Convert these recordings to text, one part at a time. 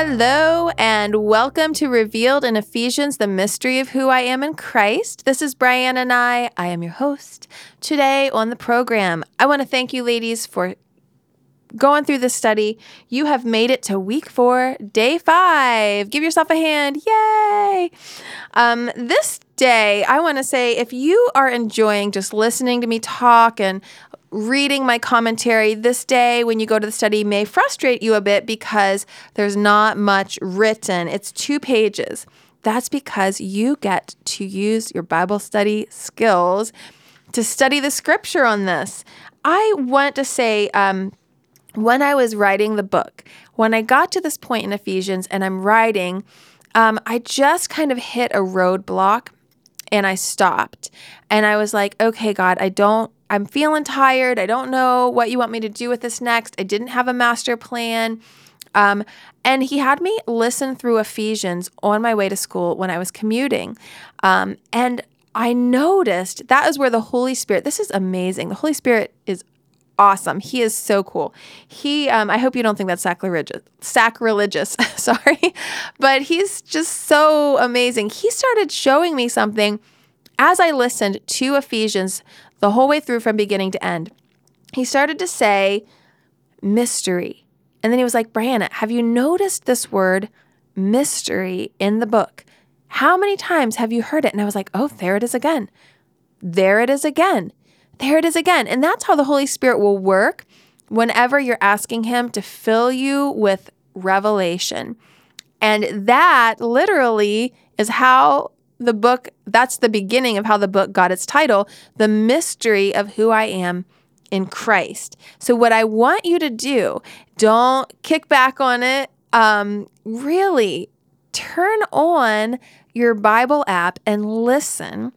Hello, and welcome to Revealed in Ephesians, the mystery of who I am in Christ. This is Brianna and I. I am your host. Today on the program, I want to thank you, ladies, for going through this study. You have made it to week four, day five. Give yourself a hand. Yay! Um, this day, I want to say if you are enjoying just listening to me talk and reading my commentary this day when you go to the study may frustrate you a bit because there's not much written. It's two pages. That's because you get to use your Bible study skills to study the scripture on this. I want to say, um, when I was writing the book, when I got to this point in Ephesians and I'm writing, um, I just kind of hit a roadblock and I stopped. And I was like, okay, God, I don't I'm feeling tired. I don't know what you want me to do with this next. I didn't have a master plan. Um, and he had me listen through Ephesians on my way to school when I was commuting. Um, and I noticed that is where the Holy Spirit, this is amazing. The Holy Spirit is awesome. He is so cool. He, um, I hope you don't think that's sacrilegious, sacrilegious, sorry, but he's just so amazing. He started showing me something as I listened to Ephesians the whole way through from beginning to end, he started to say mystery. And then he was like, Brianna, have you noticed this word mystery in the book? How many times have you heard it? And I was like, oh, there it is again. There it is again. There it is again. And that's how the Holy Spirit will work whenever you're asking Him to fill you with revelation. And that literally is how the book, that's the beginning of how the book got its title, The Mystery of Who I Am in Christ. So, what I want you to do, don't kick back on it. Um, really turn on your Bible app and listen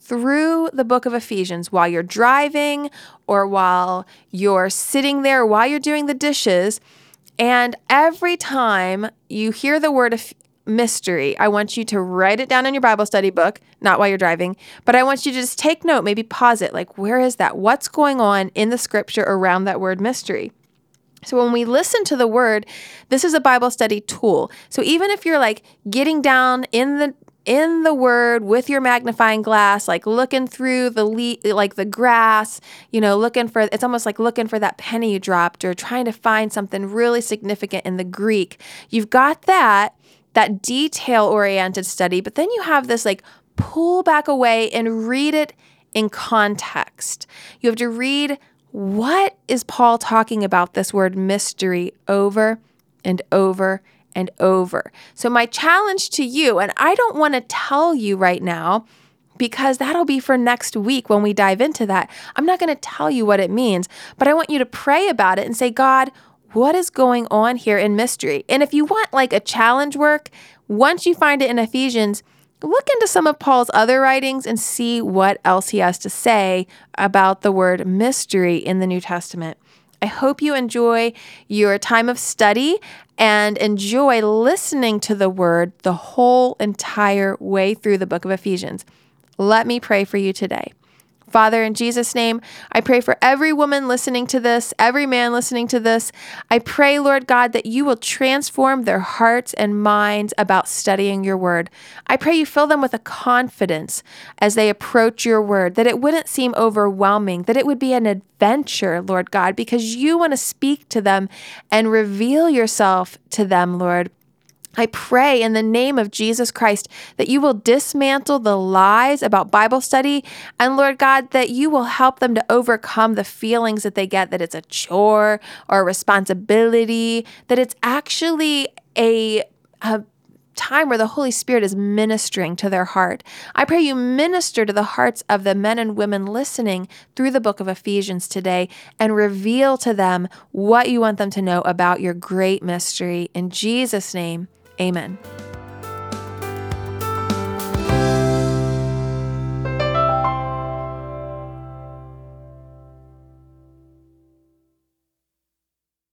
through the book of Ephesians while you're driving or while you're sitting there, while you're doing the dishes. And every time you hear the word mystery. I want you to write it down in your Bible study book, not while you're driving, but I want you to just take note, maybe pause it. Like, where is that? What's going on in the scripture around that word mystery? So when we listen to the word, this is a Bible study tool. So even if you're like getting down in the in the word with your magnifying glass like looking through the le- like the grass you know looking for it's almost like looking for that penny you dropped or trying to find something really significant in the greek you've got that that detail oriented study, but then you have this like pull back away and read it in context. You have to read what is Paul talking about this word mystery over and over and over. So, my challenge to you, and I don't want to tell you right now because that'll be for next week when we dive into that. I'm not going to tell you what it means, but I want you to pray about it and say, God, what is going on here in mystery? And if you want like a challenge work, once you find it in Ephesians, look into some of Paul's other writings and see what else he has to say about the word mystery in the New Testament. I hope you enjoy your time of study and enjoy listening to the word the whole entire way through the book of Ephesians. Let me pray for you today. Father, in Jesus' name, I pray for every woman listening to this, every man listening to this. I pray, Lord God, that you will transform their hearts and minds about studying your word. I pray you fill them with a confidence as they approach your word, that it wouldn't seem overwhelming, that it would be an adventure, Lord God, because you want to speak to them and reveal yourself to them, Lord. I pray in the name of Jesus Christ that you will dismantle the lies about Bible study. And Lord God, that you will help them to overcome the feelings that they get that it's a chore or a responsibility, that it's actually a, a time where the Holy Spirit is ministering to their heart. I pray you minister to the hearts of the men and women listening through the book of Ephesians today and reveal to them what you want them to know about your great mystery. In Jesus' name, Amen.